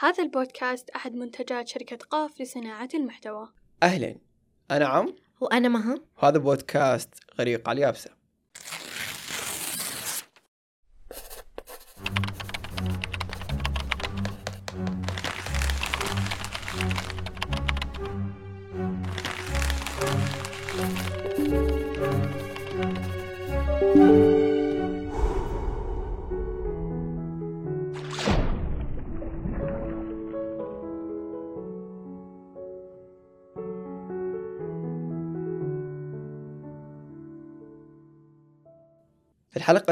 هذا البودكاست أحد منتجات شركة قاف لصناعة المحتوى. أهلا. أنا عم. وأنا مها. وهذا بودكاست غريق على اليابسة.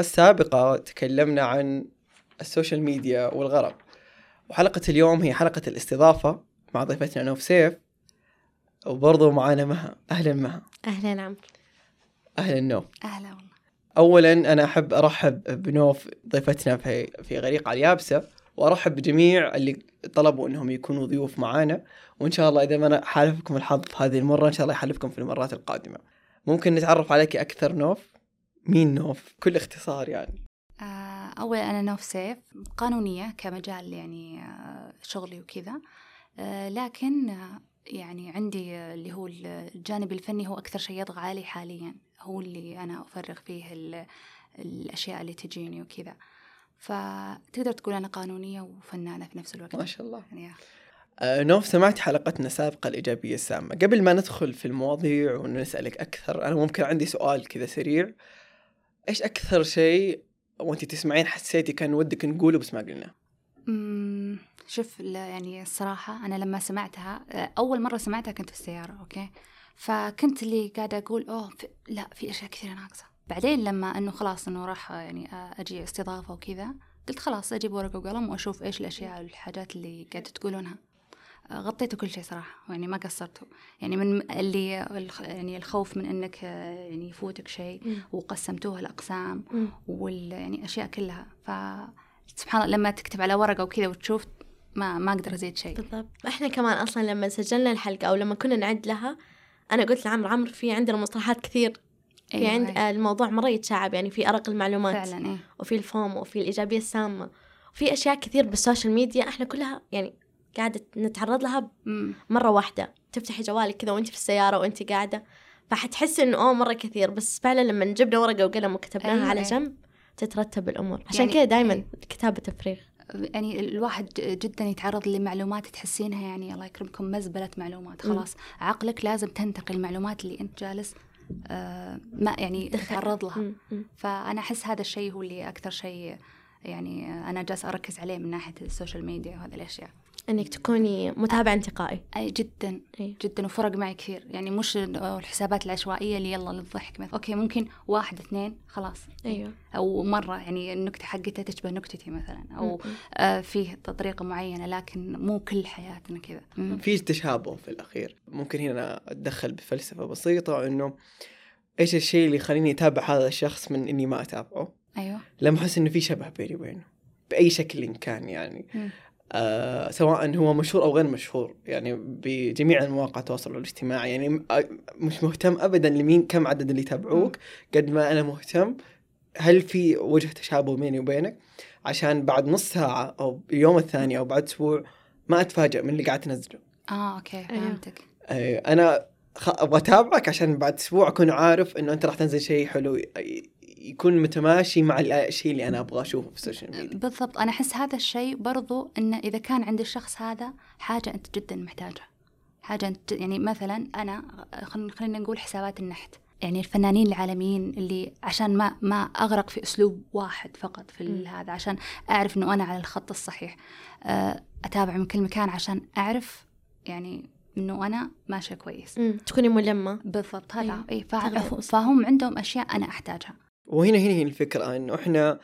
السابقة تكلمنا عن ال social media والغرق وحلقة اليوم هي حلقة الاستضافة مع ضيفتنا نوف سيف وبرضو معانا مها. أهلا مها. أهلا عم. أهلا نوف. أهلا والله. أولا أنا أحب أرحب بنوف ضيفتنا في في غريق على اليابسة وأرحب بجميع اللي طلبوا أنهم يكونوا ضيوف معانا. وإن شاء الله إذا ما أنا حالفكم الحظ هذه المرة إن شاء الله يحالفكم في المرات القادمة. ممكن نتعرف عليك أكثر نوف؟ مين نوف؟ كل اختصار يعني. آه، أول أنا نوف سيف قانونية كمجال يعني آه، شغلي وكذا. آه، لكن يعني عندي اللي هو الجانب الفني هو أكثر شيء يطغى علي حاليا. هو اللي أنا أفرغ فيه ال- الأشياء اللي تجيني وكذا. فتقدر تقول أنا قانونية وفنانة في نفس الوقت. ما شاء الله. يعني نوف سمعت حلقتنا السابقة الإيجابية السامة. قبل ما ندخل في المواضيع ونسألك أكثر أنا ممكن عندي سؤال كذا سريع. إيش أكثر شيء وأنت تسمعين حسيتي كان ودك نقوله بس ما قلنا؟ أمم، شوف يعني الصراحة أنا لما سمعتها آه، أول مرة سمعتها كنت في السيارة أوكي؟ فكنت اللي قاعدة أقول أوه في لا في أشياء كثيرة ناقصة. بعدين لما أنه خلاص أنه راح يعني آه، أجي استضافة وكذا قلت خلاص أجيب ورقة وقلم وأشوف إيش الأشياء والحاجات اللي قاعدة تقولونها. غطيتوا كل شيء صراحة يعني ما قصرتوا يعني من اللي يعني الخوف من أنك آه، يعني يفوتك شيء. وقسمتوها الأقسام مم. وال يعني أشياء كلها. ف سبحان الله لما تكتب على ورقة وكذا وتشوف ما ما أقدر أزيد شيء. بالضبط. إحنا كمان أصلا لما سجلنا الحلقة أو لما كنا نعد لها أنا قلت لعمرو عمرو في عندنا مصطلحات كثير. في أيوة، عند أيوة. الموضوع مرة يتشعب يعني في أرق المعلومات فعلا إيه. وفي الفوم وفي الإيجابية السامة. وفي أشياء كثير بالسوشيال ميديا إحنا كلها يعني قاعدة نتعرض لها مرة واحدة. تفتحي جوالك كذا وانت في السيارة وانت قاعدة. فحتحسي إنه أوه مرة كثير. بس فعلا لما جبنا ورقة وقلم وكتبناها أيوة، على. جنب تترتب الأمور. عشان يعني- كذا دائما الكتابة تفريغ. يعني الواحد جدا يتعرض لمعلومات تحسينها يعني الله يكرمكم مزبلة معلومات. خلاص عقلك لازم تنتقي المعلومات اللي أنت جالس آه ما يعني تتعرض لها. فأنا أحس هذا الشيء هو اللي أكثر شيء يعني أنا جالس أركز عليه من ناحية ال social media وهذه الأشياء. إنك تكوني متابع أنتقائي. أي جدا. أي. جدا وفرق معي كثير. يعني مش الحسابات العشوائية اللي يلا للضحك مثلا. okay ممكن واحد اثنين خلاص. أيوه. أو مرة يعني النكتة حقتها تشبه نكتتي مثلا. أو. آه فيه طريقه معينة لكن مو كل حياتنا كذا. في تشابه في الأخير. ممكن هنا أتدخل بفلسفة بسيطة إنه إيش الشيء اللي يخليني أتابع هذا الشخص من إني ما أتابعه؟ أيوه. لما أحس إنه في شبه بيني وبينه بأي شكل إن كان يعني. مم. آه سواء هو مشهور أو غير مشهور يعني بجميع المواقع التواصل الاجتماعي. يعني آه، مش مهتم ابدا لمين كم عدد اللي يتابعوك قد ما أنا مهتم. هل في وجه تشابه بيني وبينك؟ عشان بعد نص ساعة أو اليوم الثاني أو بعد أسبوع ما اتفاجئ من اللي قاعد تنزله. آه okay أيوه. فهمتك. آه أنا خ... أبغى أتابعك عشان بعد أسبوع أكون عارف إنه أنت راح تنزل شيء حلو. يكون متماشي مع الشيء اللي أنا أبغى أشوفه في ال social media بالضبط أنا أحس هذا الشيء برضو انه إذا كان عند الشخص هذا حاجة أنت جدا محتاجها حاجة أنت يعني مثلا أنا خلينا خلينا نقول حسابات النحت يعني الفنانين العالميين اللي عشان ما ما أغرق في أسلوب واحد فقط في. هذا عشان أعرف إنه أنا على الخط الصحيح آه، أتابع من كل مكان عشان أعرف يعني إنه أنا ماشية كويس مم. تكوني ملمة بالضبط هذا. اي وسط. فهم عندهم أشياء أنا أحتاجها وهنا هنا هي الفكرة إنه إحنا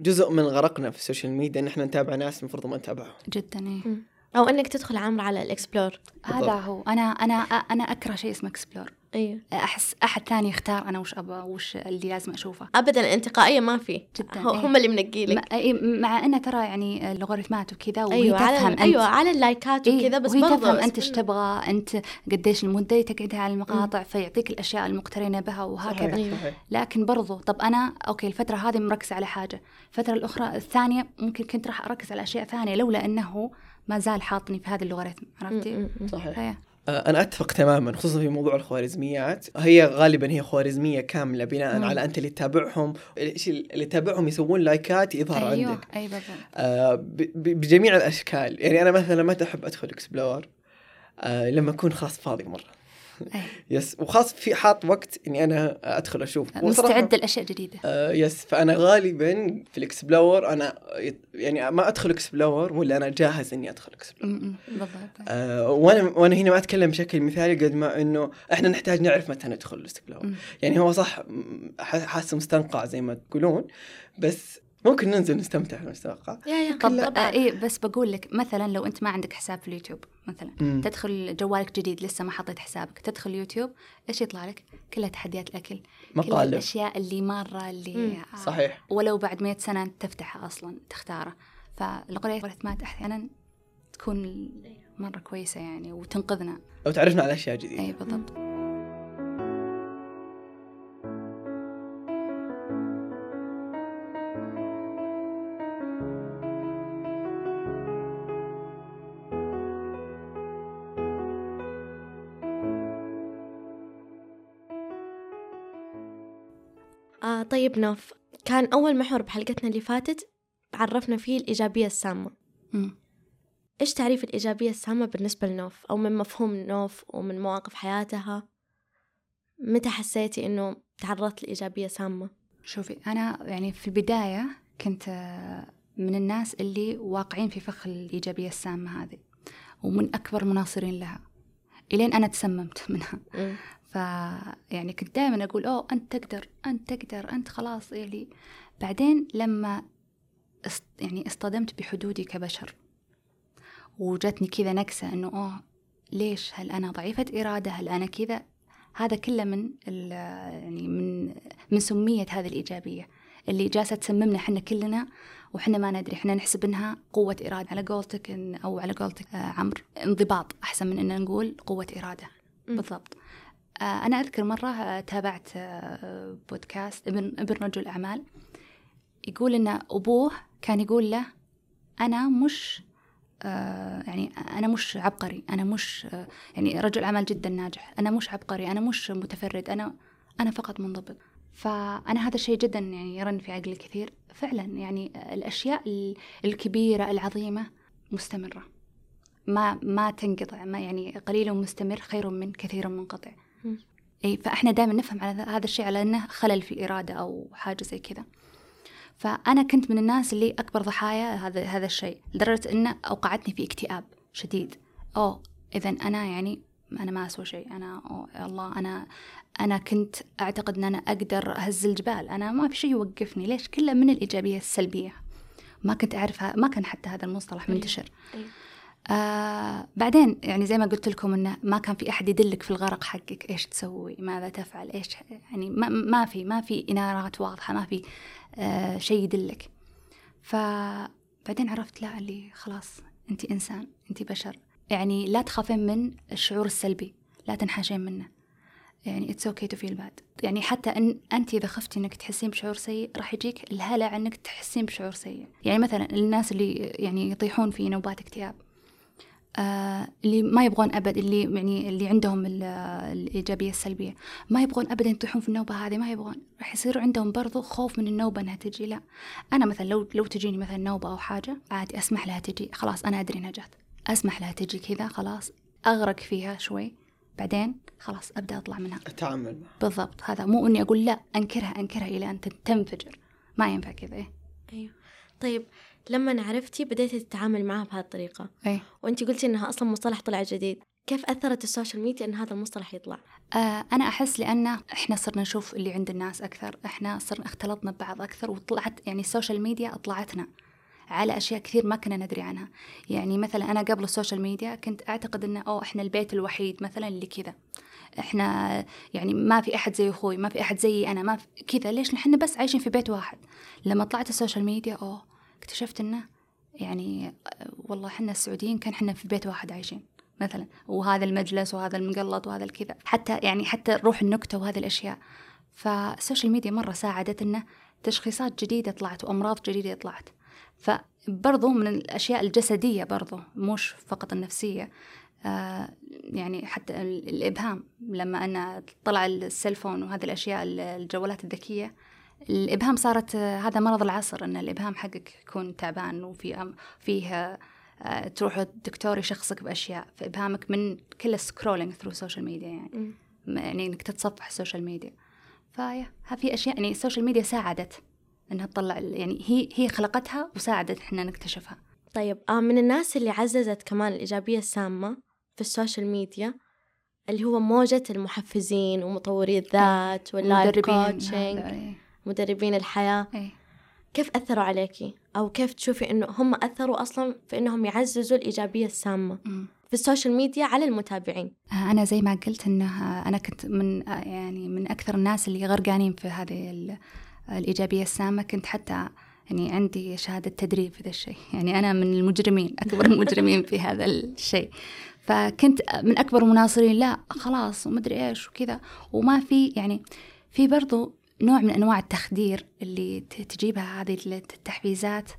جزء من غرقنا في ال social media إن إحنا نتابع ناس المفروض ما نتابعهم. جدا مم. أو إنك تدخل عمرو على ال explore. هذا. هو. أنا أنا أنا أكره شيء اسمه explore. أيوه أحس أحد ثاني يختار أنا وش أبغى وش اللي لازم أشوفه. ابدا الانتقائيه ما في. جداً، هو إيه. هم اللي منقي مع, لك إيه، مع إنه ترى يعني اللوغاريتمات وكذا وهي أيوه تفهم على أنت. أيوه على اللايكات إيه، وكذا بس وهي برضه تفهم أنت إيش تبغى أنت قديش المدة تقعدها على المقاطع فيعطيك الأشياء المقترنة بها وهكذا. أيوة. صحيح. لكن برضو طب أنا okay الفترة هذه مركزة على حاجة. الفترة الأخرى الثانية ممكن كنت راح أركز على أشياء ثانية لولا إنه ما زال حاطني في هذا اللوغاريتم عرفتي؟ صحيح. هي. آه، أنا أتفق تماما خصوصا في موضوع الخوارزميات هي غالبا هي خوارزمية كاملة بناء مم. على أنت اللي تتابعهم اللي تتابعهم يسوون لايكات يظهر أيوه عندك أي بالضبط آه، بجميع الأشكال يعني أنا مثلا ما احب أدخل explore آه لما أكون خلاص فاضي مرة. yes. وخاص في حاط وقت إني أنا أدخل أشوف. مستعد لأشياء جديدة. آه yes. فأنا غالبا في ال explore أنا يعني ما أدخل explore ولا أنا جاهز إني أدخل explore. بالضبط. آه وأنا وأنا هنا ما أتكلم بشكل مثالي قد ما إنه إحنا نحتاج نعرف متى ندخل ال explore. يعني هو صح حاسة مستنقع زي ما تقولون بس ممكن ننزل نستمتع في المستنقع يا يا طب آه اي بس بقول لك مثلا لو أنت ما عندك حساب في اليوتيوب مثلا مم. تدخل جوالك جديد لسه ما حطيت حسابك تدخل يوتيوب إيش يطلع لك؟ كلها تحديات الأكل كل مقالب. الأشياء اللي مرة اللي مم. آه، صحيح. ولو بعد مئة سنة أنت تفتحها أصلا تختاره. فالالغوريثمات أحيانا تكون مرة كويسة يعني وتنقذنا. لو تعرفنا على أشياء جديدة. اي بالضبط. آه طيب نوف كان أول محور بحلقتنا اللي فاتت عرفنا فيه الإيجابية السامة. إيش تعريف الإيجابية السامة بالنسبة لنوف؟ أو من مفهوم نوف ومن مواقف حياتها؟ متى حسيتي إنه تعرضت لإيجابية سامة؟ شوفي أنا يعني في البداية كنت آه، من الناس اللي واقعين في فخ الإيجابية السامة هذه ومن أكبر مناصرين لها. إلين أنا تسممت منها. ف يعني كنت دائما أقول أوه أنت تقدر أنت تقدر أنت خلاص يعني بعدين لما است يعني اصطدمت بحدودي كبشر وجتني كذا نكسة إنه أوه ليش هل أنا ضعيفة إرادة؟ هل أنا كذا؟ هذا كله من يعني من من سمية هذه الإيجابية اللي جالسة تسممنا إحنا كلنا وحنا ما ندري إحنا نحسب إنها قوة إرادة. على قولتك إن- أو على قولتك آه عمرو انضباط أحسن من إن نقول قوة إرادة. مم. بالضبط. آه أنا أذكر مرة آه تابعت آه بودكاست ابن ابن رجل أعمال. يقول إن أبوه كان يقول له أنا مش آه يعني أنا مش عبقري أنا مش آه يعني رجل أعمال جدا ناجح أنا مش عبقري أنا مش متفرد أنا أنا فقط منضبط. فأنا هذا الشيء جدا يعني يرن في عقلي كثير فعلا يعني الأشياء ال- الكبيرة العظيمة مستمرة. ما ما تنقطع ما يعني قليل مستمر خير من كثير منقطع. إي فإحنا دائما نفهم على هذا الشيء على إنه خلل في الاراده أو حاجة زي كذا. فأنا كنت من الناس اللي أكبر ضحايا هذا هذا الشيء لدرجة إنه أوقعتني في اكتئاب شديد. أوه اذا أنا يعني أنا ما اسوى شيء. أنا الله أنا أنا كنت أعتقد إن أنا أقدر أهز الجبال. أنا ما في شيء يوقفني. ليش؟ كله من الإيجابية السلبية. ما كنت أعرفها ما كان حتى هذا المصطلح أيوة. منتشر. أيوة. آه بعدين يعني زي ما قلت لكم إنه ما كان في أحد يدلك في الغرق حقك إيش تسوي ماذا تفعل إيش يعني ما, ما في ما في إنارات واضحة ما في آه شيء يدلك. فبعدين عرفت لا اللي خلاص انت إنسان انت بشر. يعني لا تخافين من الشعور السلبي لا تنحاشين منه. يعني it's okay to feel bad يعني حتى إن انت إذا خفتي إنك تحسين بشعور سيء راح يجيك الهلع إنك تحسين بشعور سيء. يعني مثلا الناس اللي يعني يطيحون في نوبات اكتئاب آه اللي ما يبغون أبد اللي يعني اللي عندهم ال- الإيجابية السلبية ما يبغون ابدا يطيحون في النوبة هذه ما يبغون. راح يصير عندهم برضو خوف من النوبة إنها تجي. لا أنا مثلا لو لو تجيني مثلا نوبة أو حاجة عادي أسمح لها تجي خلاص أنا أدري إنها جات. أسمح لها تجي كذا خلاص أغرق فيها شوي. بعدين خلاص أبدأ أطلع منها. أتعامل معه بالضبط هذا مو إني أقول لا أنكرها أنكرها إلى أن تنفجر. ما ينفع كذا إيه. أيوة. طيب لما عرفتي بديتي تتعامل معها بهذه الطريقة؟ إيه. وانت قلتي إنها أصلا مصطلح طلع جديد. كيف أثرت ال social media إن هذا المصطلح يطلع؟ آه أنا أحس لأن إحنا صرنا نشوف اللي عند الناس أكثر. إحنا صرنا اختلطنا ببعض أكثر وطلعت يعني ال social media أطلعتنا. على أشياء كثير ما كنا ندري عنها. يعني مثلا أنا قبل ال social media كنت أعتقد إنه أوه إحنا البيت الوحيد مثلا اللي كذا. إحنا يعني ما في أحد زي أخوي ما في أحد زيي أنا ما في كذا. ليش؟ نحن بس عايشين في بيت واحد. لما طلعت ال social media أوه اكتشفت إنه يعني آه، والله إحنا السعوديين كان إحنا في بيت واحد عايشين مثلا. وهذا المجلس وهذا المقلط وهذا الكذا. حتى يعني حتى روح النكتة وهذه الأشياء. فال social media مرة ساعدت إنه تشخيصات جديدة طلعت وأمراض جديدة طلعت. فبرضو من الأشياء الجسدية برضو مش فقط النفسية. آه يعني حتى ال- الإبهام لما أنا طلع ال cellphone وهذه الأشياء ال- الجوالات الذكية الإبهام صارت آه، هذا مرض العصر أن الإبهام حقك يكون تعبان وفي فيه آه، تروح الدكتور يشخصك بأشياء. فإبهامك من كل ال scrolling through ال social media يعني. م- يعني إنك تتصفح ال social media فيا في أشياء يعني ال social media ساعدت. إنها تطلع يعني هي هي خلقتها وساعدت إحنا نكتشفها طيب آه من الناس اللي عززت كمان الإيجابية السامة في ال social media اللي هو موجة المحفزين ومطوري الذات وال life coaching هذا، إيه. مدربين الحياة إيه. كيف أثروا عليكي أو كيف تشوفي إنه هم أثروا أصلا في إنهم يعززوا الإيجابية السامة. في السوشيال ميديا على المتابعين آه، أنا زي ما قلت انه أنا كنت من آه، يعني من أكثر الناس اللي غرقانين في هذه ال- الإيجابية السامة كنت حتى يعني عندي شهادة تدريب في ذا الشيء. يعني أنا من المجرمين أكبر المجرمين في هذا الشيء. فكنت من أكبر مناصرين لا خلاص ومدري إيش وكذا. وما في يعني في برضو نوع من أنواع التخدير اللي تجيبها هذه التحفيزات.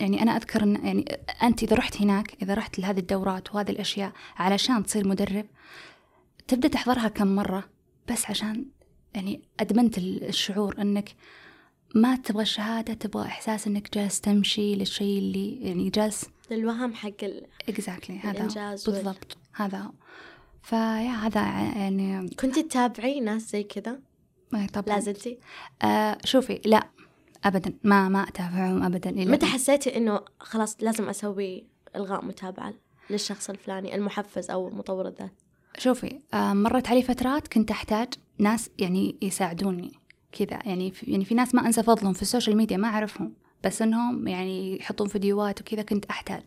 يعني أنا أذكر إن يعني أنت إذا رحت هناك إذا رحت لهذه الدورات وهذه الأشياء علشان تصير مدرب تبدأ تحضرها كم مرة؟ بس عشان يعني أدمنت ال- الشعور إنك ما تبغى الشهاده تبغى إحساس إنك جالس تمشي للشيء اللي يعني جالس الوهم حق ال... exactly هذا. الإنجاز وال- بالضبط هذا. فيا هذا يعني كنت تتابعي ناس زي كذا؟ طبعا. لازلتي آه شوفي لا ابدا ما ما أتابعهم ابدا إلا متى حسيتي إنه خلاص لازم أسوي إلغاء متابعة للشخص الفلاني المحفز أو مطور الذات؟ شوفي آه، مرت علي فترات كنت أحتاج ناس يعني يساعدوني كذا. يعني في يعني في ناس ما أنسى فضلهم في السوشيال ميديا ما أعرفهم بس إنهم يعني يحطون فيديوهات وكذا كنت أحتاج.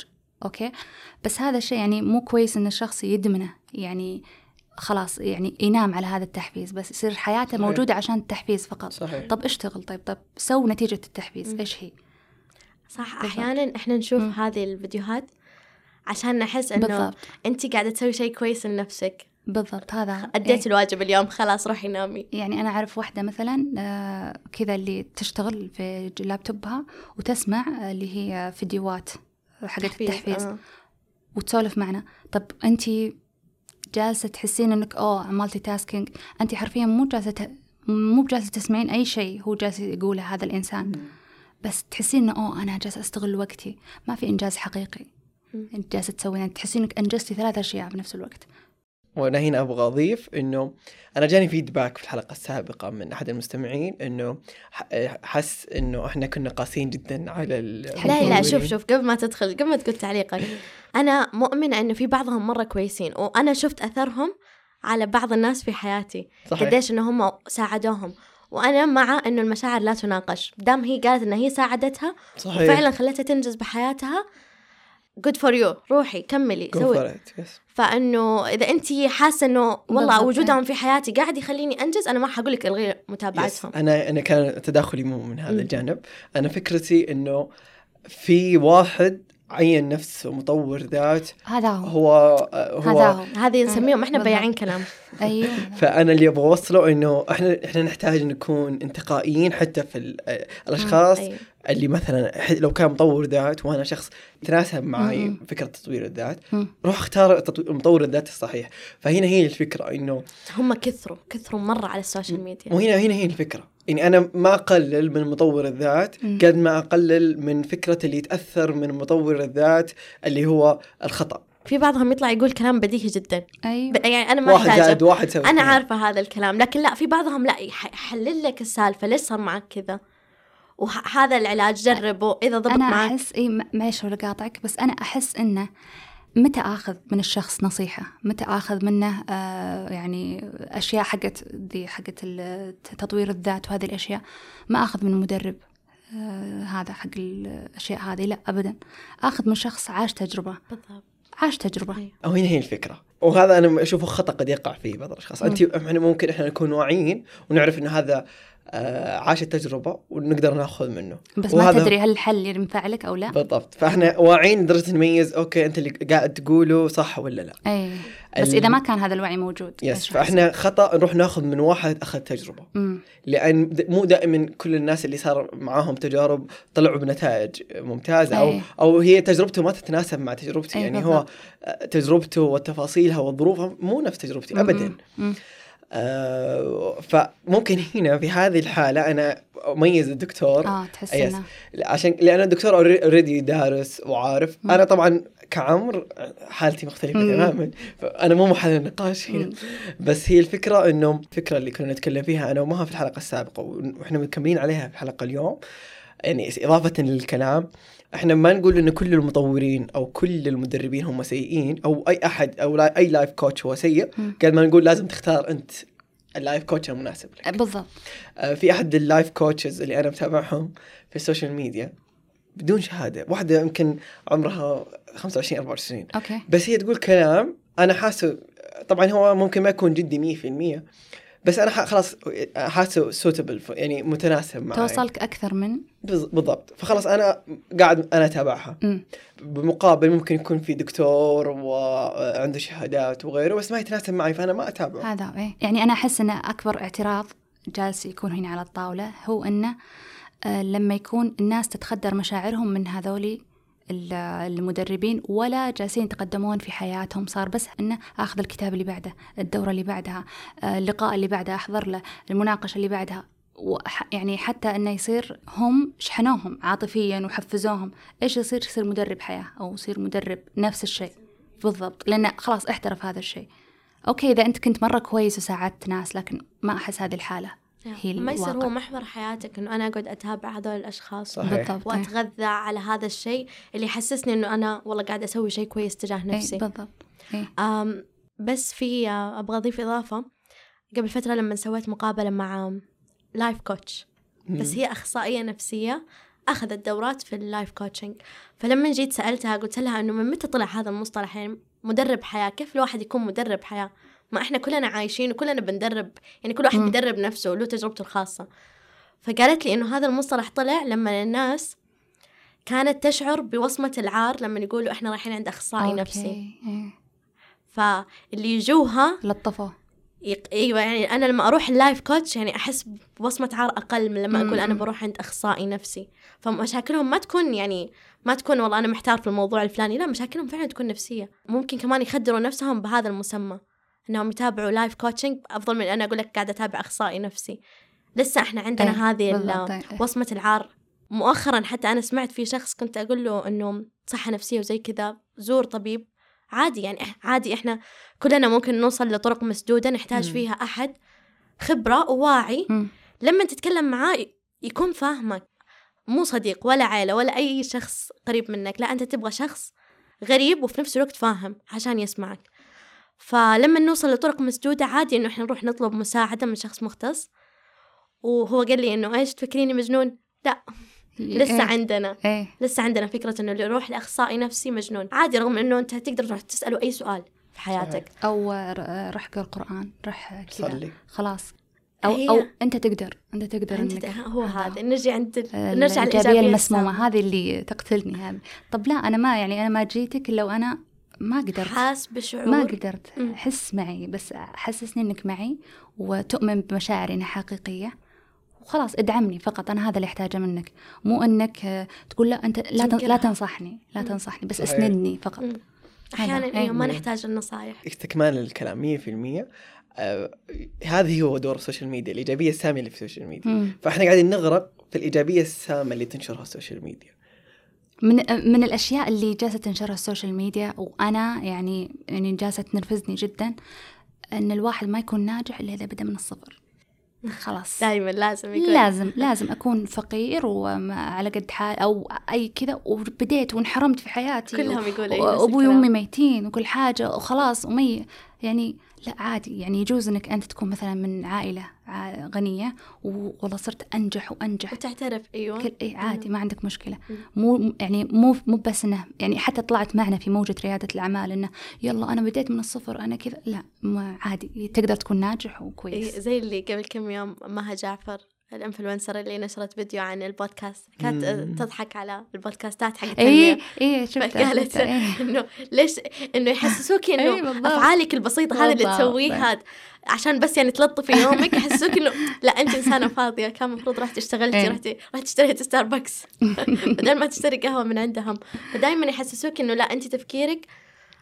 Okay؟ بس هذا الشيء يعني مو كويس إن الشخص يدمنه. يعني خلاص يعني ينام على هذا التحفيز بس يصير حياته صحيح. موجودة عشان التحفيز فقط. صحيح. طب اشتغل طيب طب so نتيجة التحفيز. إيش هي؟ صح بالضبط. أحيانا إحنا نشوف مم. هذه الفيديوهات عشان نحس إنه بالضبط. أنت قاعدة تسوي شيء كويس لنفسك. بالضبط هذا أديت إيه. الواجب اليوم خلاص روحي نامي. يعني أنا أعرف واحدة مثلا آه، كذا اللي تشتغل في لابتوبها وتسمع آه، اللي هي فيديوهات حقت التحفيز آه. وتسولف معنا. طب أنت جالسة تحسين إنك أوه multitasking أنت حرفيا مو جالسة ت- مو بجالسة تسمعين أي شيء هو جالس يقوله هذا الإنسان. بس تحسين إنه أوه أنا جالسة أستغل وقتي. ما في إنجاز حقيقي. مم. أنت جالسة تسوين تحسين إنك أنجزتي ثلاث أشياء بنفس الوقت. وأنا هنا أبغى أضيف إنه أنا جاني feedback في الحلقة السابقة من أحد المستمعين إنه حس إنه إحنا كنا قاسيين جدا على لا لا. شوف شوف قبل ما تدخل قبل ما تقول تعليقك أنا مؤمنة إنه في بعضهم مرة كويسين وأنا شفت أثرهم على بعض الناس في حياتي صحيح قديش إنه هم ساعدوهم وأنا مع إنه المشاعر لا تناقش دام هي قالت إن هي ساعدتها صحيح وفعلا خلتها تنجز بحياتها good for you روحي كملي سوي for it, yes. فإنه إذا انت حاسة إنه والله بالضبط. وجودهم في حياتي قاعد يخليني أنجز أنا ما حقول لك إلغي يس. متابعتهم أنا أنا كان تداخلي مو من هذا. الجانب أنا فكرتي إنه في واحد عين نفسه مطور ذات هذا هو هو هذا هو هو هذه نسميهم إحنا. بياعين كلام أيوه فأنا اللي أبغى أوصله إنه إحنا إحنا نحتاج نكون انتقائيين حتى في ال- الأشخاص أيوة. اللي مثلا ح- لو كان مطور ذات وأنا شخص تناسب معي مم. فكرة تطوير الذات مم. روح اختار مطور الذات الصحيح فهنا هي الفكرة إنه هم كثروا كثروا مرة على السوشيال ميديا وهنا هنا هي الفكرة يعني أنا ما أقلل من مطور الذات. قد ما أقلل من فكرة اللي يتأثر من مطور الذات اللي هو الخطأ. في بعضهم يطلع يقول كلام بديهي جدا. ب- يعني أنا ما واحد زائد واحد سوي أنا. عارفة هذا الكلام لكن لا في بعضهم لا يح- يحلل لك السالفة ليش صار معك كذا؟ وهذا العلاج جربه إذا ضبط أنا معك. أحس إي م- معليش ولا قاطعك بس أنا أحس إنه متى آخذ من الشخص نصيحة؟ متى آخذ منه آه يعني أشياء حقت ذي حقت تطوير الذات وهذه الأشياء؟ ما آخذ من مدرب آه هذا حق الأشياء هذه لا ابدا. آخذ من شخص عاش تجربة. بالضبط. عاش تجربة. أيوة. أو هنا هي الفكرة. وهذا أنا أشوفه خطأ قد يقع فيه بعض الأشخاص. أنت إحنا ممكن إحنا نكون واعيين ونعرف انه هذا آه، عاش التجربة ونقدر ناخذ منه. بس ما تدري هل الحل ينفع لك أو لا؟ بالضبط. فإحنا واعيين لدرجة نميز okay أنت اللي قاعد تقوله صح ولا لا. اي بس إذا ما كان هذا الوعي موجود yes فإحنا خطأ نروح ناخذ من واحد أخذ تجربة. أمم. لأن مو دائما كل الناس اللي صار معاهم تجارب طلعوا بنتائج ممتازة أو أي. أو هي تجربته ما تتناسب مع تجربتي. أي يعني هو بالضبط. آه، تجربته وتفاصيلها وظروفها مو نفس تجربتي ابدا. أمم. آه فممكن هنا في هذه الحالة أنا أميز الدكتور آه تحس. إنه عشان لأن الدكتور already دارس وعارف مم. أنا طبعا كعمر حالتي مختلفة مم. تماما فأنا مو محل النقاش هنا مم. بس هي الفكرة إنه الفكرة اللي كنا نتكلم فيها أنا ومها في الحلقة السابقة وإحنا مكملين عليها في الحلقة اليوم يعني إضافة للكلام إحنا ما نقول إن كل المطورين أو كل المدربين هم سيئين أو أي أحد أو لا أي life coach هو سيء. قال ما نقول لازم تختار أنت ال life coach المناسب لك. بالضبط. آه، في أحد ال life coaches اللي أنا متابعهم في السوشيال ميديا بدون شهادة واحدة يمكن عمرها 25 24 okay. بس هي تقول كلام أنا حاسه طبعا هو ممكن ما يكون جدي 100% بس أنا خلاص حاسه suitable يعني متناسب معي توصلك أكثر من؟ بالضبط. فخلاص أنا قاعد أنا أتابعها. بمقابل ممكن يكون في دكتور وعنده شهادات وغيره بس ما يتناسب معي فأنا ما أتابعه. هذا إيه. يعني أنا أحس إن أكبر اعتراض جالس يكون هنا على الطاولة هو إنه آه، لما يكون الناس تتخدر مشاعرهم من هذولي المدربين ولا جالسين يتقدمون في حياتهم. صار بس إنه آخذ الكتاب اللي بعده الدورة اللي بعدها آه، اللقاء اللي بعده أحضر له المناقشة اللي بعدها. يعني حتى إنه يصير هم شحنوهم عاطفيا وحفزوهم. إيش يصير؟ يصير مدرب حياة أو يصير مدرب نفس الشيء. بالضبط. لأنه خلاص احترف هذا الشيء. Okay إذا أنت كنت مرة كويس وساعدت ناس لكن ما أحس هذه الحالة. هي ما يصير. هو محور حياتك إنه أنا أقعد أتابع هذول الأشخاص صحيح. بالضبط. واتغذى على هذا الشيء اللي يحسسني إنه أنا والله قاعدة أسوي شيء كويس تجاه إيه، نفسي بالضبط إيه. أم بس في آه، أبغى أضيف إضافة قبل فترة لما سويت مقابلة مع life coach بس هي أخصائية نفسية أخذت دورات في ال life coaching فلما جيت سألتها قلت لها إنه من متى طلع هذا المصطلح يعني مدرب حياة كيف الواحد يكون مدرب حياة ما إحنا كلنا عايشين وكلنا بندرب يعني كل واحد. بيدرب نفسه وله تجربته الخاصة فقالت لي إنه هذا المصطلح طلع لما الناس كانت تشعر بوصمة العار لما يقولوا إحنا رايحين عند أخصائي okay. نفسي إيه. فاللي يجوها لطفوا يق... أيوه يعني أنا لما أروح ال life coach يعني أحس بوصمة عار أقل من لما أقول أنا. بروح عند أخصائي نفسي فمشاكلهم ما تكون يعني ما تكون والله أنا محتار في الموضوع الفلاني لا مشاكلهم فعلا تكون نفسية ممكن كمان يخدروا نفسهم بهذا المسمى انهم يتابعوا life coaching افضل من أنا أقول لك قاعدة اتابع اخصائي نفسي. لسه إحنا عندنا إيه، هذه بالضبط، إيه. وصمة العار. مؤخرا حتى أنا سمعت في شخص كنت أقول له إنه صحة نفسية وزي كذا زور طبيب. عادي يعني عادي إحنا كلنا ممكن نوصل لطرق مسدودة نحتاج مم. فيها أحد. خبرة وواعي. مم. لما تتكلم معاه يكون فاهمك. مو صديق ولا عيلة ولا أي شخص قريب منك لا أنت تبغى شخص غريب وفي نفس الوقت فاهم عشان يسمعك. فلما نوصل لطرق مسدودة عادي إنه إحنا نروح نطلب مساعدة من شخص مختص. وهو قال لي إنه إيش تفكريني مجنون؟ لا لسه إيه. عندنا. إيه. لسه عندنا فكرة إنه اللي يروح لأخصائي نفسي مجنون. عادي رغم إنه أنت تقدر تروح تسأله أي سؤال في حياتك. أو ر- رح قرأ القرآن رح كذا. صلي. خلاص. أو هي- أو أنت تقدر أنت تقدر أنت إنك هو هذا. نجي عند ال- نرجع الإيجابية المسمومة. هذه اللي تقتلني هذه. طب لا أنا ما يعني أنا ما جيتك لو أنا ما قدرت حاس بشعور ما قدرت. حس معي بس حسسني إنك معي وتؤمن بمشاعري انها حقيقية وخلاص ادعمني فقط أنا هذا اللي أحتاجه منك مو إنك تقول لا أنت لا لا. تنصحني لا مم. تنصحني بس صحيح. اسندني فقط هذا. أيوة ما. نحتاج النصايح استكمالا للكلام 100% آه هذه هو دور السوشيال ميديا الإيجابية السامة اللي في السوشيال ميديا مم. فإحنا قاعدين نغرق في الإيجابية السامة اللي تنشرها السوشيال ميديا من من الأشياء اللي جالسة تنشرها السوشيال ميديا وأنا يعني يعني جالسة تنرفزني جدا إن الواحد ما يكون ناجح إلا إذا بدأ من الصفر. خلاص. دائما لازم يكون. لازم لازم أكون فقير وعلى قد حال أو أي كذا وبديت وانحرمت في حياتي كلهم يقولوا نفس وأبوي. وأمي ميتين وكل حاجة وخلاص ومي يعني لا عادي. يعني يجوز إنك أنت تكون مثلا من عائلة. غنية والله صرت أنجح وأنجح. وتعترف أيوة. كل إيه عادي ما عندك مشكلة. مو يعني مو مو بس إنه يعني حتى طلعت معنا في موجة ريادة الأعمال إنه يلا أنا بديت من الصفر أنا كذا لا ما عادي تقدر تكون ناجح إيه وكويس زي اللي قبل كم يوم مها جعفر. ال influencer اللي نشرت فيديو عن البودكاست كانت مم. تضحك على البودكاست حق اي اي شفت إيه. إنه ليش إنه يحسسوك إنه بالضبط. أفعالك البسيطة هذه اللي بالضبط. تسويها عشان بس يعني تلطفي يومك يحسسوك إنه لا أنت إنسانة فاضية كان المفروض رحتي اشتغلتي إيه. رحتي رحتي اشتريتي ستاربكس بدل ما تشتري قهوة من عندهم فدائما يحسسوك إنه لا أنت تفكيرك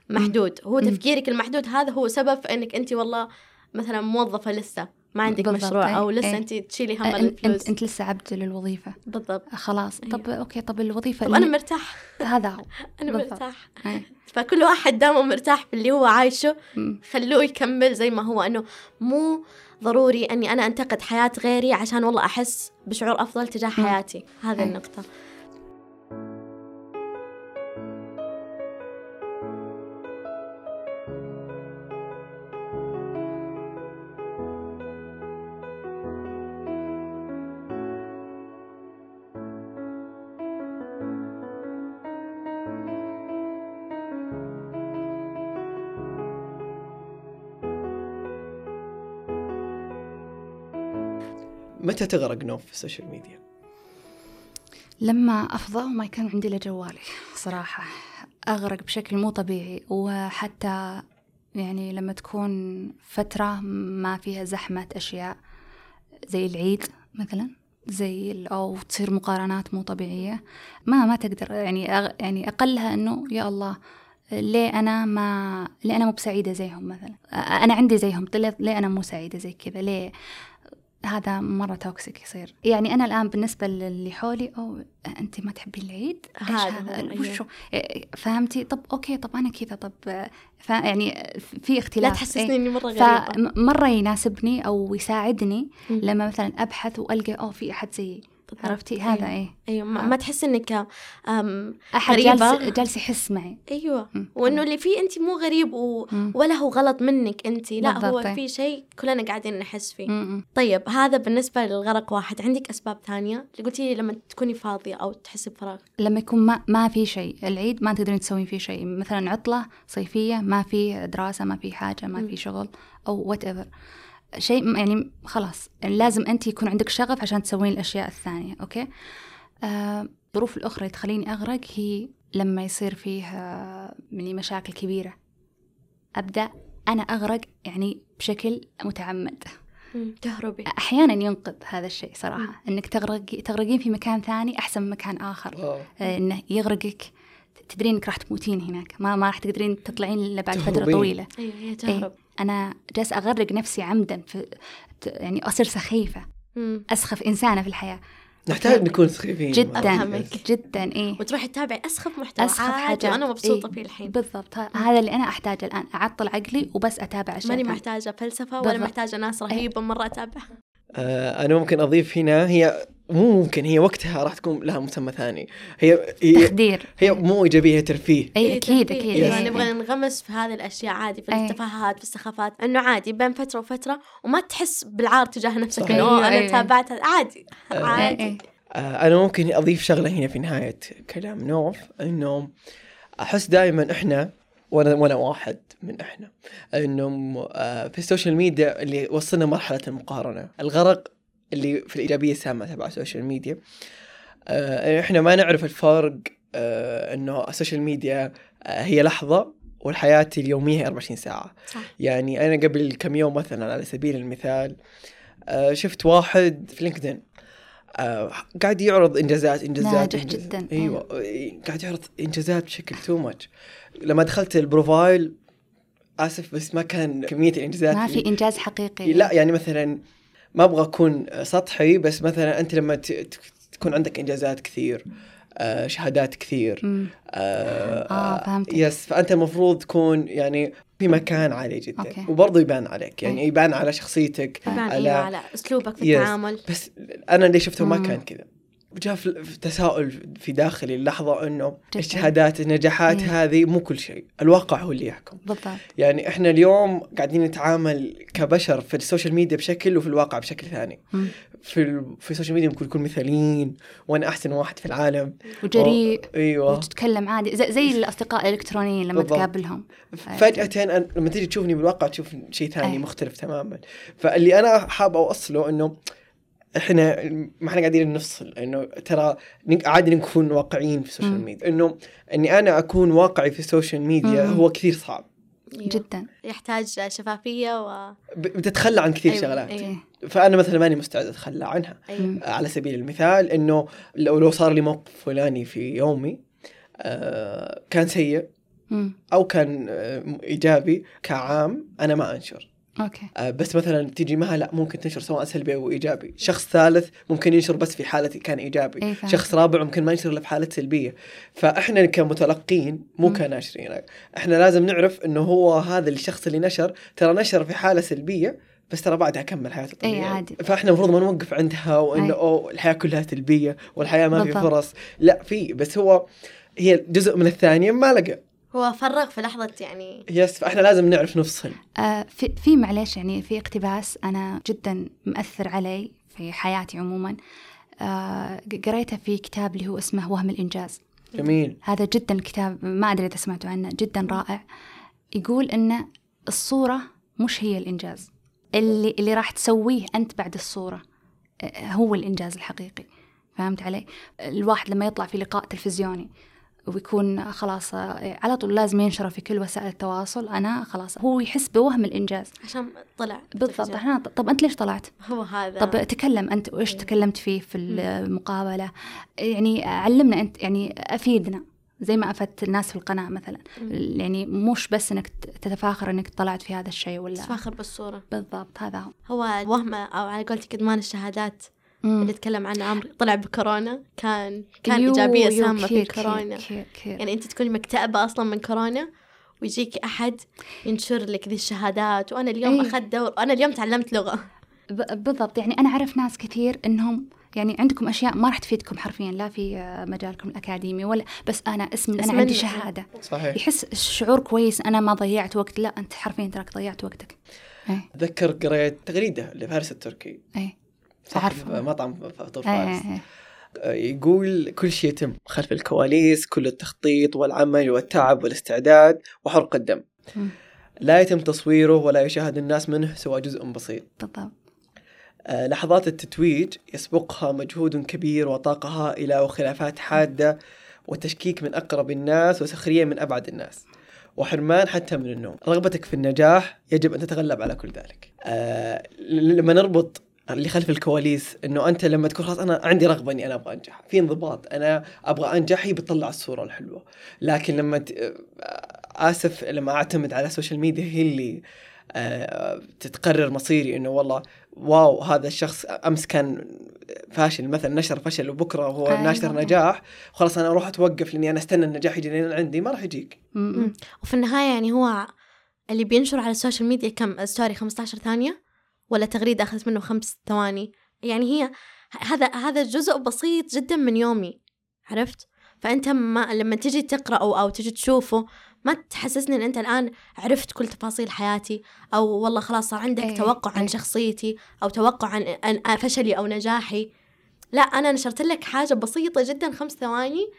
محدود هو. تفكيرك المحدود هذا هو سبب إنك أنت والله مثلا موظفة لسه ما عندك مشروع أو إيه، لسه إيه. أنت تشيلي هم انت الفلوس أنت, انت لسه عبد للوظيفة بالضبط خلاص طب okay طب الوظيفة طب أنا مرتاح هذا هو أنا بالضبط. مرتاح إيه. فكل واحد دامه مرتاح في اللي هو عايشه. خلوه يكمل زي ما هو إنه مو ضروري إني أنا أنتقد حياة غيري عشان والله أحس بشعور أفضل تجاه. حياتي هذه أي. النقطة متى تغرق نوف في السوشيال ميديا؟ لما أفضى وما كان عندي إلا جوالي صراحة. أغرق بشكل مو طبيعي وحتى يعني لما تكون فترة ما فيها زحمة أشياء زي العيد مثلا زي أو تصير مقارنات مو طبيعية ما ما تقدر. يعني يعني أقلها إنه يا الله ليه أنا ما ليه أنا مو بسعيدة زيهم مثلا؟ أنا عندي زيهم ليه أنا مو سعيدة زي كذا؟ ليه؟ هذا مرة toxic يصير. يعني أنا الآن بالنسبة للي حولي أو أنت ما تحبين العيد؟ هذا وشو؟ إيه، فهمتي؟ طب okay طب أنا كذا طب ف يعني في لا اختلاف تحسسني إيه. إني مرة غريبة. فمرة يناسبني أو يساعدني مم. لما مثلا أبحث وألقى أوه في أحد زيي. بالضبط. عرفتي؟ هذا أيوة. إيه. أيوه. ما, ما تحس إنك غريبة. جالس جالس يحس معي. أيوه. وإنه اللي فيه انت مو غريب و... ولا هو غلط منك انت. لا بالضبط، هو. في شيء كلنا قاعدين نحس فيه. مم. طيب هذا بالنسبة للغرق واحد. عندك أسباب ثانية؟ اللي قلتي لي لما تكوني فاضية أو تحسي بفراغ. لما يكون ما, ما في شيء. العيد ما تقدرين تسوين فيه شيء. مثلا عطلة صيفية ما في دراسة ما في حاجة ما في شغل أو whatever شيء يعني خلاص يعني لازم أنت يكون عندك شغف عشان تسوين الأشياء الثانية okay؟ آه، الظروف الأخرى اللي تخليني أغرق هي لما يصير فيه آه، يعني مشاكل كبيرة. أبدأ أنا أغرق يعني بشكل متعمد. تهربي. أحيانا ينقذ هذا الشيء صراحة إنك تغرقي تغرقين في مكان ثاني أحسن من مكان آخر. آه. آه، إنه يغرقك تدرين إنك راح تموتين هناك. ما ما راح تقدرين تطلعين إلا بعد فترة تهربين. طويلة. أيوه هي إيه تهرب. أنا جالس أغرق نفسي عمدا في يعني أصير سخيفة. مم. أسخف إنسانة في الحياة. نحتاج نكون سخيفين. جدا أفهمك. جدا إيه. وتروحي تتابعي أسخف محتوى أسخف حاجات. وأنا مبسوطة إيه، فيه الحين. بالضبط. هذا اللي أنا أحتاجه الآن. أعطل عقلي وبس أتابع أشياء ماني. محتاجة فلسفة ولا بالضبط. محتاجة ناس رهيبة مرة أتابعها. آه أنا ممكن أضيف هنا هي مو ممكن هي وقتها راح تكون لها مسمى ثاني هي هي, تخدير هي مو إيجابية هي ترفيه أي أكيد. أكيد أيوه إيه، نبغى. ننغمس في هذه الأشياء عادي في أي. التفاهات في السخافات إنه عادي بين فترة وفترة وما تحس بالعار تجاه نفسك. إنه أنا أيوة. تابعت هذا. عادي عادي إيه. آه أنا ممكن أضيف شغلة هنا في نهاية كلام نوف إنه أحس دائما إحنا وأنا وأنا واحد من إحنا إنه آه في السوشيال ميديا اللي وصلنا مرحلة المقارنة الغرق اللي في الإيجابية السامة تبع السوشيال ميديا آه إحنا ما نعرف الفرق آه إنه السوشيال ميديا آه هي لحظة والحياة اليومية هي 24 ساعة. صح. يعني أنا قبل كم يوم مثلا على سبيل المثال آه، شفت واحد في لينكدين آه، قاعد يعرض إنجازات إنجازات ناجح جداً. إيوه إيه، قاعد يعرض إنجازات بشكل too much لما دخلت ال profile آسف بس ما كان كمية الإنجازات ما في إنجاز حقيقي. لا يعني مثلا ما أبغى أكون سطحي بس مثلا أنت لما تكون عندك إنجازات كثير آه، شهادات كثير مم. آه, آه،. yes فأنت المفروض تكون يعني في مكان عالي جدا okay. وبرضه يبان عليك يعني أي. يبان على شخصيتك يبان على أيوه على أسلوبك في yes. التعامل بس أنا اللي شفته ما. كان كذا جاء في تساؤل في داخلي اللحظة إنه جداً. الشهادات النجاحات إيه. هذه مو كل شيء الواقع هو اللي يحكم بالضبط يعني إحنا اليوم قاعدين نتعامل كبشر في السوشيال ميديا بشكل وفي الواقع بشكل ثاني مم. في ال... في السوشيال ميديا ممكن نكون مثاليين وأنا أحسن واحد في العالم وجريء و... أيوه وتتكلم عادي زي, زي الأصدقاء الإلكترونيين لما بالضبط. تقابلهم فجأة أن- لما تيجي تشوفني بالواقع تشوف شيء ثاني أي. مختلف تماما فاللي أنا حاب أوصله إنه إحنا ما إحنا قاعدين نفصل إنه ترى عادي نكون واقعيين في السوشيال. ميديا إنه إني أنا أكون واقعي في السوشيال ميديا مم. هو كثير صعب أيوة. جدا يحتاج شفافية و بتتخلى عن كثير أيوة، شغلات أيوة. فأنا مثلا ماني مستعد أتخلى عنها أيوة. على سبيل المثال إنه لو لو صار لي موقف فلاني في يومي آه كان سيء. أو كان آه إيجابي كعام أنا ما أنشر أوكي آه بس مثلا تيجي معها لا ممكن تنشر سواء سلبي أو إيجابي شخص ثالث ممكن ينشر بس في حالة كان إيجابي إيه. شخص رابع ممكن ما ينشر إلا في حالة سلبية فإحنا كمتلقين مو. كناشرين إحنا لازم نعرف إنه هو هذا الشخص اللي نشر ترى نشر في حالة سلبية بس ترى بعدها كمل حياته إيه عادي. فإحنا المفروض ما نوقف عندها وإنه أي. أوه الحياة كلها سلبية والحياة ما في. فرص لا في بس هو هي جزء من الثانية ما لقى هو فرغ في لحظة يعني. يس فإحنا لازم نعرف نفصل. آه في في معلش يعني في اقتباس أنا جدا مأثر علي في حياتي عموما. آه قريته في كتاب اللي هو اسمه وهم الإنجاز. جميل. هذا جدا كتاب ما أدري إذا سمعتوا عنه جدا رائع. يقول إن الصورة مش هي الإنجاز. اللي اللي راح تسويه أنت بعد الصورة آه، هو الإنجاز الحقيقي. فهمت علي؟ الواحد لما يطلع في لقاء تلفزيوني ويكون خلاص آه، على طول لازم ينشره في كل وسائل التواصل. أنا خلاص هو يحس بوهم الإنجاز. عشان طلع بالضبط. إحنا طب أنت ليش طلعت؟ هو هذا. طب تكلم أنت وإيش إيه. تكلمت فيه في المقابلة؟ يعني علمنا أنت يعني أفيدنا. زي ما أفدت الناس في القناة مثلا. يعني مش بس إنك تتفاخر إنك طلعت في هذا الشيء ولا تفاخر بالصورة. بالضبط. هذا هو. هو الوهم أو على قولتك كمان الشهادات. مم. اللي تكلم عنه. عمرو طلع بكورونا. كان كان يو- إيجابية يو، سامة في كورونا. يعني أنت تكوني مكتئبة أصلا من كورونا ويجيك أحد ينشر لك ذي الشهادات. وأنا اليوم أي. أخذت دور أنا اليوم تعلمت لغة. ب- بالضبط. يعني أنا أعرف ناس كثير انهم يعني عندكم أشياء ما راح تفيدكم حرفيا لا في مجالكم الأكاديمي ولا بس أنا اسمي أنا. عندي شهادة. صحيح. يحس شعور كويس أنا ما ضيعت وقت. لا أنت حرفيا تراك ضيعت وقتك. إيه. أتذكر قريت تغريدة لفارس التركي. إيه. أعرفه. مطعم فطور إيه فارس. إيه. آه، يقول كل شيء يتم خلف الكواليس كل التخطيط والعمل والتعب والاستعداد وحرق الدم. لا يتم تصويره ولا يشاهد الناس منه سوى جزء بسيط. بالضبط آه، لحظات التتويج يسبقها مجهود كبير وطاقة هائلة وخلافات حادة وتشكيك من أقرب الناس وسخرية من أبعد الناس وحرمان حتى من النوم. رغبتك في النجاح يجب أن تتغلب على كل ذلك. آه لما نربط اللي خلف الكواليس إنه أنت لما تكون خلاص أنا عندي رغبة إني أنا أبغى أنجح في انضباط أنا أبغى أنجح هي بتطلع الصورة الحلوة لكن لما ت... آه، آسف لما أعتمد على السوشيال ميديا هي اللي آه، تتقرر مصيري إنه والله wow هذا الشخص أمس كان فاشل مثلا نشر فشل وبكرة هو أيوة. ناشر نجاح خلاص أنا أروح أتوقف لأني أنا أستنى النجاح يجي لين عندي ما راح يجيك. وفي النهاية يعني هو اللي بينشر على ال social media كم story 15 ثانية ولا تغريدة أخذت منه خمس ثواني. يعني هي هذا هذا جزء بسيط جدا من يومي عرفت؟ فأنت ما لما تجي تقرأه أو تجي تشوفه ما تحسسني إن أنت الآن عرفت كل تفاصيل حياتي أو والله خلاص صار عندك إيه، توقع عن إيه. شخصيتي أو توقع عن عن فشلي أو نجاحي. لا أنا نشرت لك حاجة بسيطة جدا خمس ثواني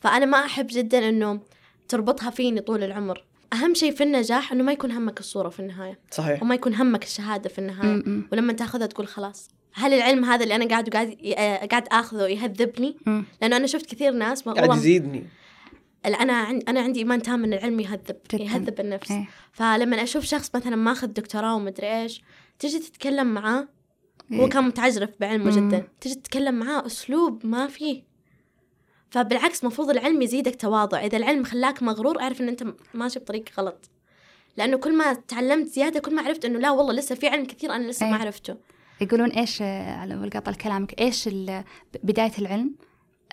فأنا ما أحب جدا إنه تربطها فيني طول العمر. أهم شيء في النجاح إنه ما يكون همك الصورة في النهاية صحيح وما يكون همك الشهادة في النهاية مم. ولما تأخذها تقول خلاص هل العلم هذا اللي أنا قاعد قاعد آه، قاعد آخذه يهذبني مم. لأنه أنا شفت كثير ناس قاعد والله يزيدني أنا أنا عندي إيمان تام إن العلم يهذب جداً. يهذب النفس إيه. فلما أشوف شخص مثلا ماخذ دكتوراه ومدري إيش تجي تتكلم معاه هو إيه. كان متعجرف بعلمه. جدا تجي تتكلم معاه أسلوب ما فيه فبالعكس مفروض العلم يزيدك تواضع. إذا العلم خلاك مغرور أعرف إن أنت ماشي بطريق غلط. لأنه كل ما تعلمت زيادة كل ما عرفت إنه لا والله لسه في علم كثير أنا لسه ما إيه. عرفته. يقولون إيش آه، على قطع كلامك إيش ال- بداية العلم؟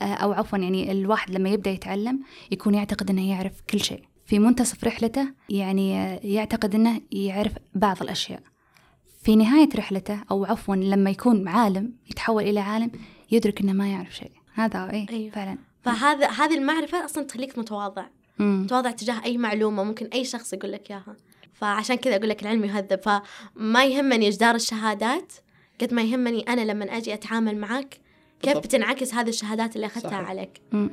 آه، أو عفوا يعني الواحد لما يبدأ يتعلم يكون يعتقد إنه يعرف كل شيء. في منتصف رحلته يعني آه، يعتقد إنه يعرف بعض الأشياء. في نهاية رحلته أو عفوا لما يكون عالم يتحول إلى عالم يدرك إنه ما يعرف شيء. هذا إيه أيوه. فعلا. فهذا هذه المعرفة أصلا تخليك متواضع مم. متواضع تجاه أي معلومة ممكن أي شخص يقول لك إياها فعشان كذا أقول لك العلم يهذب فما يهمني إجدار الشهادات قد ما يهمني أنا لما أجي أتعامل معك كيف. بتنعكس هذه الشهادات اللي أخذتها صحيح. عليك مم.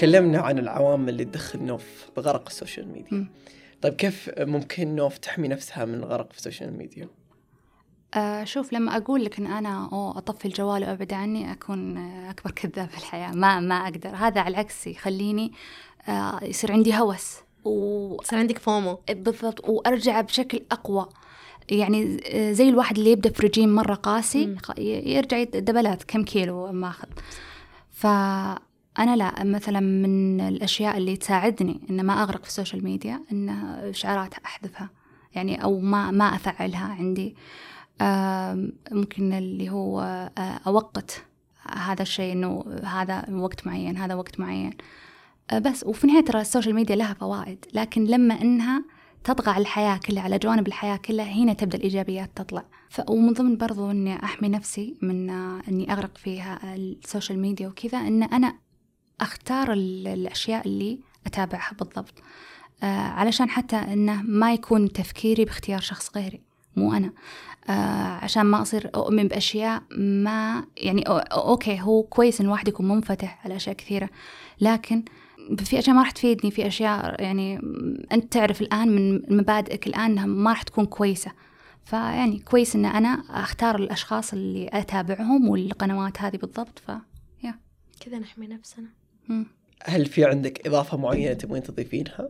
تكلمنا عن العوامل اللي تدخل نوف بغرق ال social media. مم. طيب كيف ممكن نوف تحمي نفسها من الغرق في ال social media؟ آه شوف لما أقول لك إن أنا أوه أطفي الجوال وأبعد عني أكون آه، أكبر كذاب في الحياة. ما ما أقدر. هذا على العكس يخليني آه يصير عندي هوس. و صار عندك FOMO. بالضبط. وأرجع بشكل أقوى. يعني زي الواحد اللي يبدأ في رجيم مرة قاسي يرجع دبلات كم كيلو ماخذ. فانا لا مثلا من الأشياء اللي تساعدني إن ما أغرق في ال social media إن اشعارات أحذفها يعني أو ما ما أفعلها عندي. ممكن اللي هو آه، أوقت هذا الشيء إنه هذا وقت معين هذا وقت معين. آه، بس وفي النهاية ترى ال social media لها فوائد لكن لما إنها تطغى على الحياة كلها على جوانب الحياة كلها هنا تبدأ الإيجابيات تطلع. ف... ومن ضمن برضو إني أحمي نفسي من آه، إني أغرق فيها ال social media وكذا إن أنا أختار ال- الأشياء اللي أتابعها بالضبط. آه علشان حتى إنه ما يكون تفكيري باختيار شخص غيري مو أنا. آه عشان ما أصير أؤمن بأشياء ما يعني أو أوكي هو كويس إن الواحد يكون منفتح على أشياء كثيرة لكن في أشياء ما راح تفيدني في أشياء يعني أنت تعرف الآن من مبادئك الآن إنها ما راح تكون كويسة. فيعني كويس إن أنا أختار الأشخاص اللي أتابعهم والقنوات هذه بالضبط ف كذا نحمي نفسنا. هل في عندك إضافة معينة تبغين تضيفينها؟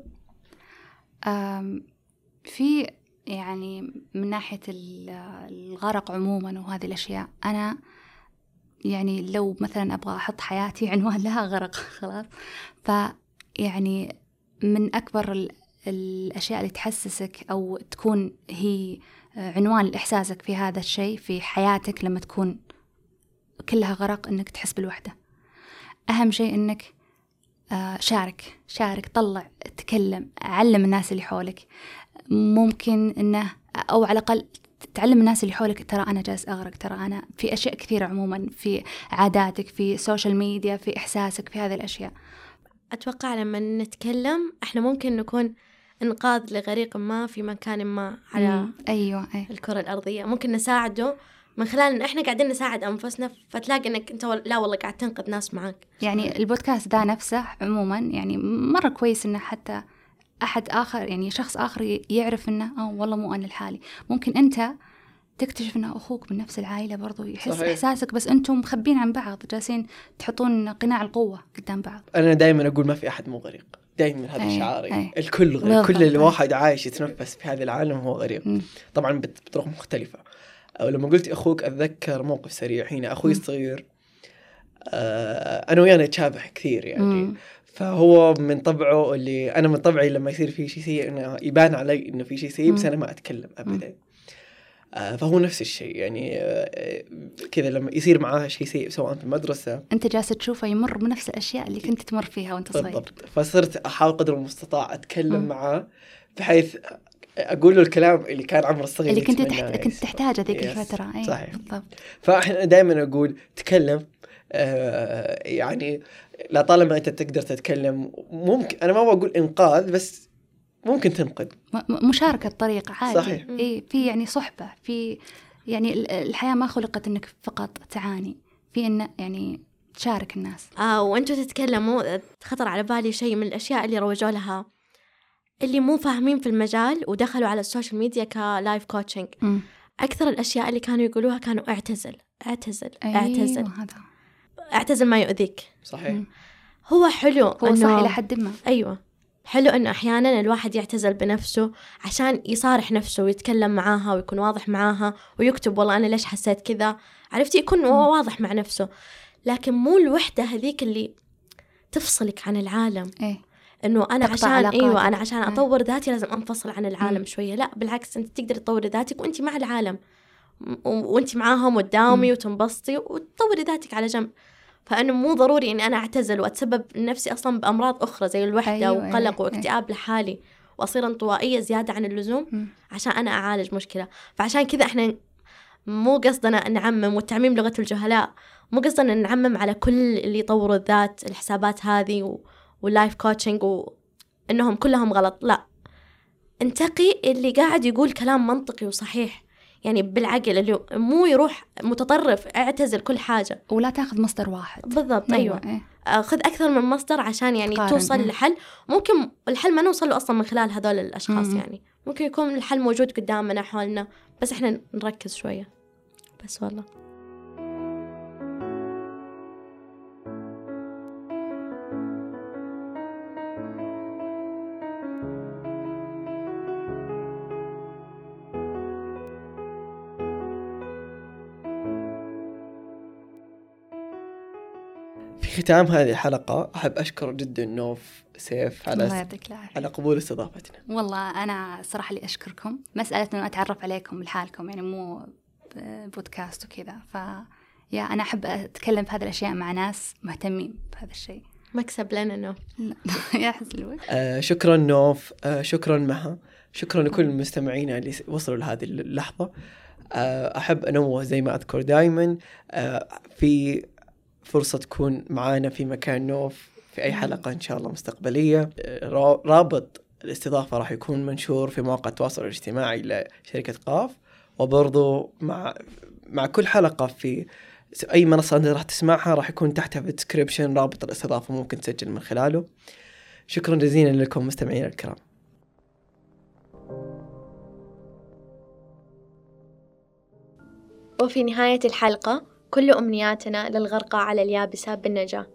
في يعني من ناحية ال- الغرق عموما وهذه الأشياء أنا يعني لو مثلا أبغى أحط حياتي عنوان لها غرق خلاص فيعني من أكبر ال- الأشياء اللي تحسسك أو تكون هي عنوان لإحساسك في هذا الشيء في حياتك لما تكون كلها غرق إنك تحس بالوحدة أهم شيء إنك آه، شارك شارك طلع تكلم علم الناس اللي حولك ممكن إنه أو على الأقل تعلم الناس اللي حولك ترى أنا جالس أغرق ترى أنا في أشياء كثيرة عموما في عاداتك في السوشيال ميديا في إحساسك في هذه الأشياء أتوقع لما نتكلم إحنا ممكن نكون إنقاذ لغريق ما في مكان ما على مم. أيوه أي. الكرة الأرضية ممكن نساعده من خلال إن إحنا قاعدين نساعد أنفسنا فتلاقي إنك أنت وال- لا والله قاعد تنقذ ناس معاك يعني البودكاست ده نفسه عموما يعني مرة كويس إنه حتى أحد آخر يعني شخص آخر يعرف إنه آه والله مو أنا لحالي ممكن أنت تكتشف إنه أخوك من نفس العائلة برضو يحس صحيح. إحساسك بس أنتم مخبين عن بعض جالسين تحطون قناع القوة قدام بعض أنا دائما أقول ما في أحد مو غريق دائما هذا أي، شعاري أي. الكل غريق كل. الواحد عايش يتنفس في هذا العالم هو غريق مم. طبعا بطرق مختلفة أو لما قلت أخوك أتذكر موقف سريع هنا أخوي. الصغير آه أنا وياه نتشابه كثير يعني مم. فهو من طبعه اللي أنا من طبعي لما يصير في شيء سيء إنه يبان علي إنه في شيء سيء بس. أنا ما أتكلم ابدا آه فهو نفس الشيء يعني آه كذا لما يصير معاه شيء سيء سواء في المدرسة أنت جالس تشوفه يمر بنفس الأشياء اللي كنت تمر فيها وأنت صغير بالضبط فصرت أحاول قدر المستطاع أتكلم مم. معاه بحيث أقول له الكلام اللي كان عمره الصغير اللي كنت تحت... كنت يسمع. تحتاجه ذيك. الفترة اي صحيح. بالضبط فإحنا دائما أقول تكلم آه يعني لا طالما أنت تقدر تتكلم ممكن أنا ما بقول إنقاذ بس ممكن تنقذ مشاركة طريقة عادي صحيح. اي في يعني صحبة في يعني ال- الحياة ما خلقت إنك فقط تعاني في إن يعني تشارك الناس آه وأنتوا تتكلموا خطر على بالي شيء من الأشياء اللي روجوا لها اللي مو فاهمين في المجال ودخلوا على ال social media ك life coaching مم. أكثر الأشياء اللي كانوا يقولوها كانوا اعتزل اعتزل اعتزل. أيوة هذا اعتزل ما يؤذيك. صحيح. مم. هو حلو هو صح إلى حد ما. أيوة. حلو إنه أحيانا الواحد يعتزل بنفسه عشان يصارح نفسه ويتكلم معاها ويكون واضح معاها ويكتب والله أنا ليش حسيت كذا. عرفتي يكون هو واضح مع نفسه. لكن مو الوحدة هذيك اللي تفصلك عن العالم. إيه. إنه أنا عشان علاقاتك. أيوه أنا عشان. أطور ذاتي لازم أنفصل عن العالم. شوية لا بالعكس أنت تقدر تطوري ذاتك وأنت مع العالم وأنت معاهم وتداومي. وتنبسطي وتطوري ذاتك على جنب فانه مو ضروري إني أنا أعتزل وأتسبب لنفسي أصلا بأمراض أخرى زي الوحدة أيوة، أيوة وقلق أيوة، واكتئاب لحالي وأصير انطوائية زيادة عن اللزوم. عشان أنا أعالج مشكلة فعشان كذا إحنا مو قصدنا نعمم والتعميم لغة الجهلاء مو قصدنا نعمم على كل اللي يطوروا الذات الحسابات هذه و... وال life coaching وإنهم كلهم غلط. لا. انتقي اللي قاعد يقول كلام منطقي وصحيح. يعني بالعقل اللي مو يروح متطرف اعتزل كل حاجة. ولا تاخذ مصدر واحد. بالضبط أيوه إيه. آه، خذ أكثر من مصدر عشان يعني قارن. توصل مم. لحل. ممكن الحل ما نوصل له أصلا من خلال هذول الأشخاص مم. يعني. ممكن يكون الحل موجود قدامنا حولنا. بس إحنا نركز شوية. بس والله. ختام هذه الحلقة أحب أشكر جدا نوف سيف الله على يعطيك العافية. على قبول استضافتنا. والله أنا صراحة اللي أشكركم مسألة إنه أتعرف عليكم لحالكم يعني مو بودكاست وكذا ف يا أنا أحب أتكلم في هذه الأشياء مع ناس مهتمين بهذا الشيء. مكسب لنا إنه. يا حسن آه شكرا نوف آه شكرا مها شكرا لكل المستمعين اللي وصلوا لهذه اللحظة. آه أحب أنوه زي ما أذكر دائما آه في فرصة تكون معانا في مكان نوف في أي حلقة إن شاء الله مستقبلية. را- رابط الاستضافة راح يكون منشور في مواقع التواصل الاجتماعي لشركة قاف وبرضو مع مع كل حلقة في أي منصة أنت راح تسمعها راح يكون تحتها في الديسكربشن رابط الاستضافة ممكن تسجل من خلاله. شكرا جزيلا لكم مستمعينا الكرام. وفي نهاية الحلقة كل أمنياتنا للغرقى على اليابسة بالنجاة.